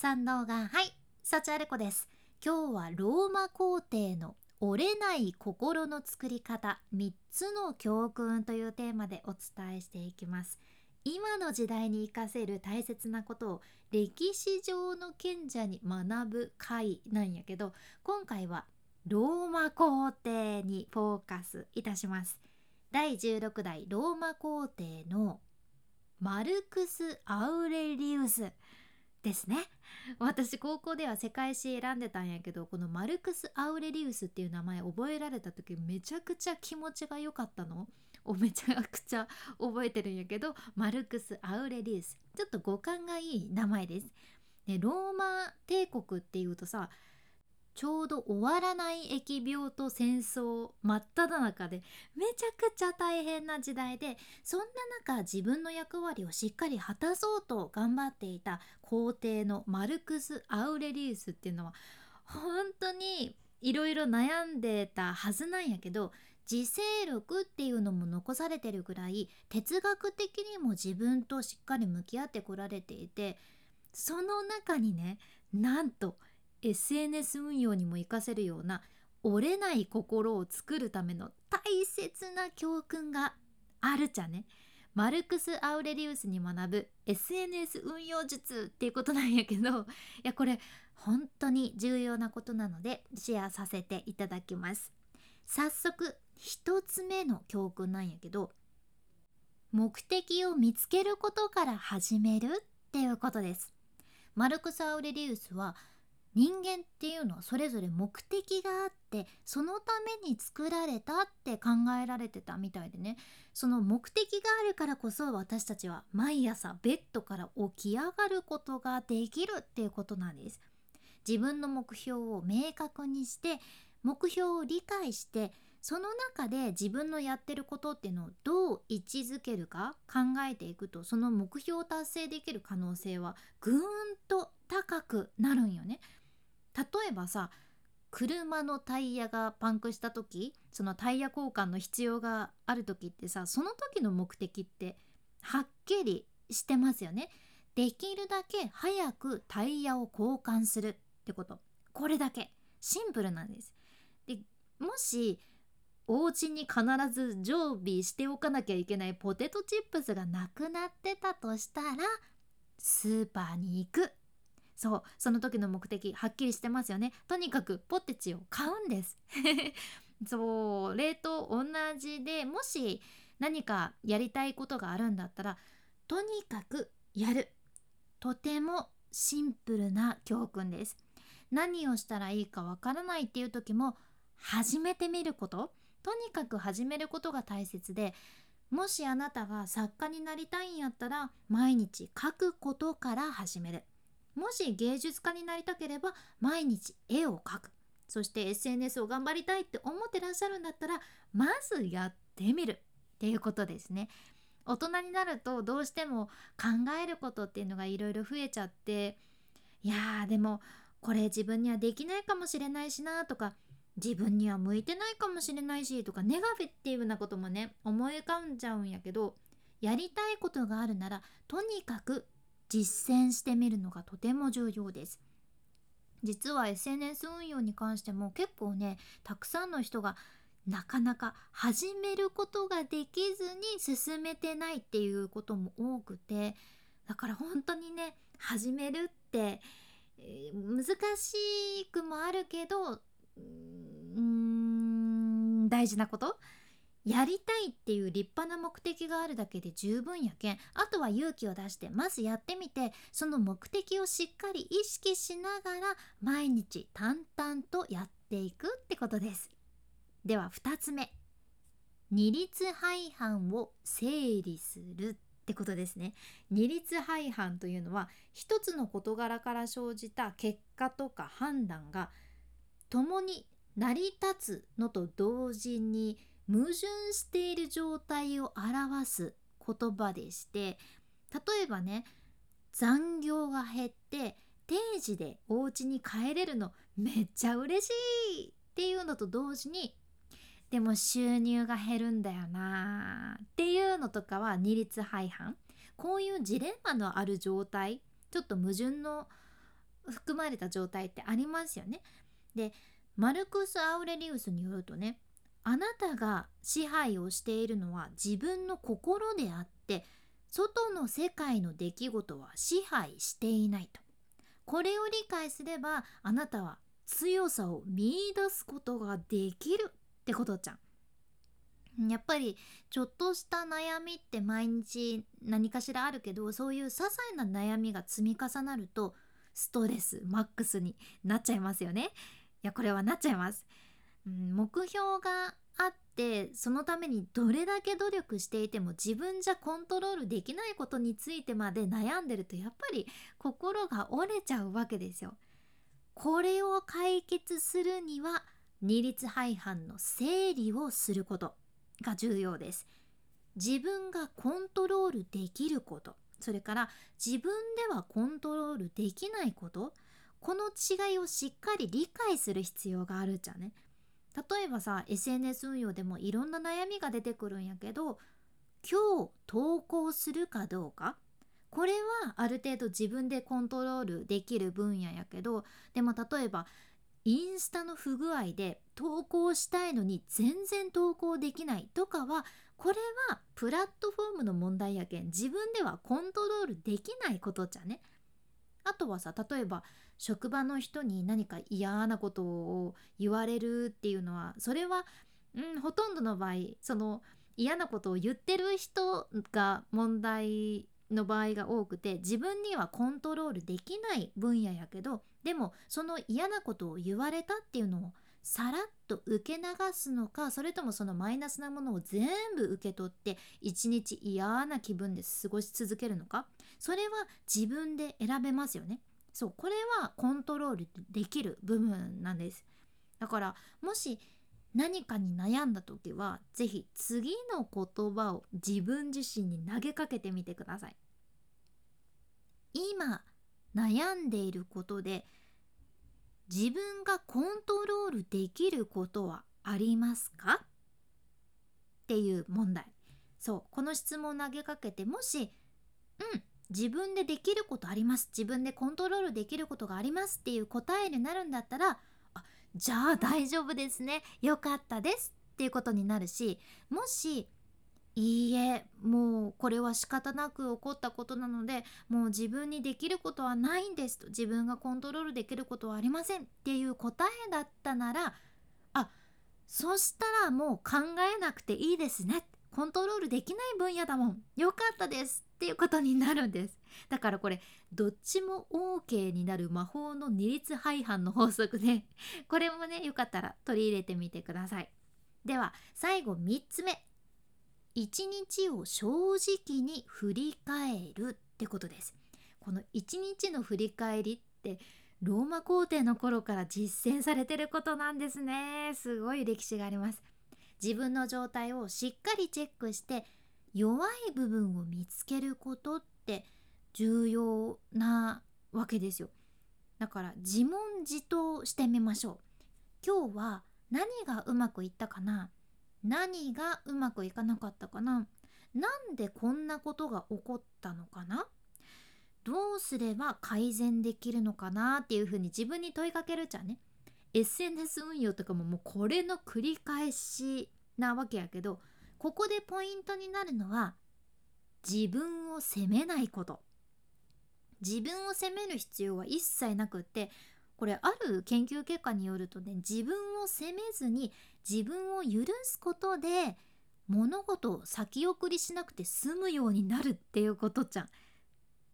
三能がはい幸あれ子です。今日はローマ皇帝の折れない心の作り方3つの教訓というテーマでお伝えしていきます。今の時代に生かせる大切なことを歴史上の賢者に学ぶ回なんやけど今回はローマ皇帝にフォーカスいたします。第16代ローマ皇帝のマルクス・アウレリウス。ですね。私高校では世界史選んでたんやけどこのマルクス・アウレリウスっていう名前覚えられた時めちゃくちゃ気持ちが良かったの。をめちゃくちゃ覚えてるんやけどマルクス・アウレリウス。ちょっと語感がいい名前です。でローマ帝国っていうとさちょうど終わらない疫病と戦争真っ只中でめちゃくちゃ大変な時代でそんな中自分の役割をしっかり果たそうと頑張っていた皇帝のマルクス・アウレリウスっていうのは本当にいろいろ悩んでたはずなんやけど自制力っていうのも残されてるぐらい哲学的にも自分としっかり向き合ってこられていてその中にねなんと SNS 運用にも活かせるような折れない心を作るための大切な教訓があるじゃね。マルクス・アウレリウスに学ぶ SNS 運用術っていうことなんやけどいやこれ本当に重要なことなのでシェアさせていただきます早速一つ目の教訓なんやけど目的を見つけることから始めるっていうことですマルクス・アウレリウスは人間っていうのはそれぞれ目的があってそのために作られたって考えられてたみたいでねその目的があるからこそ私たちは毎朝ベッドから起き上がることができるっていうことなんです自分の目標を明確にして目標を理解してその中で自分のやってることっていうのをどう位置づけるか考えていくとその目標を達成できる可能性はぐーんと高くなるんよね。例えばさ車のタイヤがパンクした時そのタイヤ交換の必要がある時ってさその時の目的ってはっきりしてますよね。できるだけ早くタイヤを交換するってことこれだけシンプルなんです。でもしお家に必ず常備しておかなきゃいけないポテトチップスがなくなってたとしたらスーパーに行くそうその時の目的はっきりしてますよね。とにかくポテチを買うんです。そう冷凍同じでもし何かやりたいことがあるんだったらとにかくやる。とてもシンプルな教訓です。何をしたらいいかわからないっていう時も始めてみること。とにかく始めることが大切でもしあなたが作家になりたいんやったら毎日書くことから始める。もし芸術家になりたければ毎日絵を描くそして SNS を頑張りたいって思ってらっしゃるんだったらまずやってみるっていうことですね。大人になるとどうしても考えることっていうのがいろいろ増えちゃっていやーでもこれ自分にはできないかもしれないしなとか自分には向いてないかもしれないしとかネガティブなこともね思い浮かんじゃうんやけどやりたいことがあるならとにかく実践してみるのがとても重要です。実は SNS 運用に関しても結構ねたくさんの人がなかなか始めることができずに進めてないっていうことも多くてだから本当にね始めるって、え、難しくもあるけどうーん大事なことやりたいっていう立派な目的があるだけで十分やけん。あとは勇気を出してまずやってみてその目的をしっかり意識しながら毎日淡々とやっていくってことです。では2つ目。二律背反を整理するってことですね。二律背反というのは一つの事柄から生じた結果とか判断が共に成り立つのと同時に矛盾している状態を表す言葉でして例えばね残業が減って定時でお家に帰れるのめっちゃ嬉しいっていうのと同時にでも収入が減るんだよなっていうのとかは二律背反こういうジレンマのある状態ちょっと矛盾の含まれた状態ってありますよね。でマルクス・アウレリウスによるとねあなたが支配をしているのは自分の心であって外の世界の出来事は支配していないと。これを理解すればあなたは強さを見いだすことができるってことじゃん。やっぱりちょっとした悩みって毎日何かしらあるけどそういう些細な悩みが積み重なるとストレスマックスになっちゃいますよね。いやこれはなっちゃいます、目標があってそのためにどれだけ努力していても自分じゃコントロールできないことについてまで悩んでるとやっぱり心が折れちゃうわけですよ。これを解決するには二律背反の整理をすることが重要です。自分がコントロールできることそれから自分ではコントロールできないことこの違いをしっかり理解する必要があるじゃね。例えばさ SNS 運用でもいろんな悩みが出てくるんやけど今日投稿するかどうか？これはある程度自分でコントロールできる分野やけどでも例えばインスタの不具合で投稿したいのに全然投稿できないとかはこれはプラットフォームの問題やけん自分ではコントロールできないことじゃね？あとはさ例えば職場の人に何か嫌なことを言われるっていうのはそれは、うん、ほとんどの場合その嫌なことを言ってる人が問題の場合が多くて自分にはコントロールできない分野やけどでもその嫌なことを言われたっていうのをさらっと受け流すのかそれともそのマイナスなものを全部受け取って一日嫌な気分で過ごし続けるのかそれは自分で選べますよね。そうこれはコントロールできる部分なんです。だからもし何かに悩んだ時は是非次の言葉を自分自身に投げかけてみてください。今悩んでいることで自分がコントロールできることはありますか？っていう問題。そうこの質問を投げかけてもしうん自分でできることあります。自分でコントロールできることがありますっていう答えになるんだったらあじゃあ大丈夫ですね。よかったですっていうことになるしもしいいえもうこれは仕方なく起こったことなのでもう自分にできることはないんですと自分がコントロールできることはありませんっていう答えだったならあそしたらもう考えなくていいですね。コントロールできない分野だもん。よかったです。っていうことになるんです。だからこれどっちも OK になる魔法の二律背反の法則でこれもねよかったら取り入れてみてください。では最後3つ目。一日を正直に振り返るってことです。この一日の振り返りってローマ皇帝の頃から実践されてることなんですね。すごい歴史があります。自分の状態をしっかりチェックして弱い部分を見つけることって重要なわけですよ。だから自問自答してみましょう。今日は何がうまくいったかな？何がうまくいかなかったかな？なんでこんなことが起こったのかな？どうすれば改善できるのかなっていうふうに自分に問いかけるじゃんね。SNS 運用とかももうこれの繰り返しなわけやけどここでポイントになるのは自分を責めないこと。自分を責める必要は一切なくってこれある研究結果によるとね自分を責めずに自分を許すことで物事を先送りしなくて済むようになるっていうことじゃん。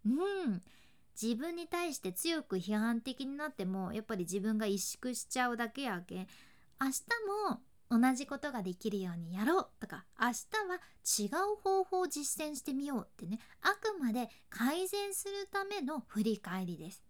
うん。自分に対して強く批判的になってもやっぱり自分が萎縮しちゃうだけやけん。明日も同じことができるようにやろうとか明日は違う方法を実践してみようってねあくまで改善するための振り返りです。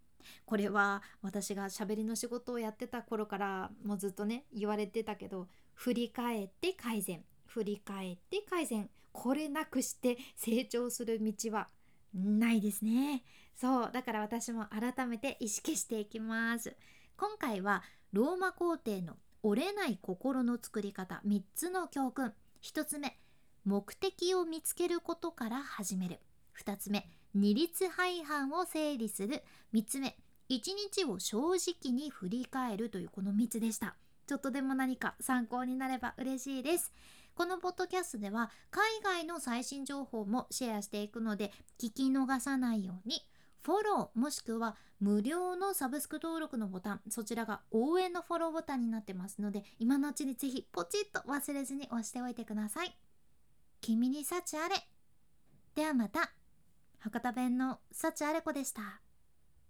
これは私がしゃべりの仕事をやってた頃からもうずっとね言われてたけど振り返って改善振り返って改善これなくして成長する道はないですね。そうだから私も改めて意識していきます。今回はローマ皇帝の折れない心の作り方3つの教訓。1つ目目的を見つけることから始める。2つ目二律背反を整理する。3つ目一日を正直に振り返る。というこの3つでした。ちょっとでも何か参考になれば嬉しいです。このポッドキャストでは海外の最新情報もシェアしていくので聞き逃さないようにフォローもしくは無料のサブスク登録のボタンそちらが応援のフォローボタンになってますので今のうちにぜひポチッと忘れずに押しておいてください。君に幸あれ。ではまた。博多弁の幸あれ子でした。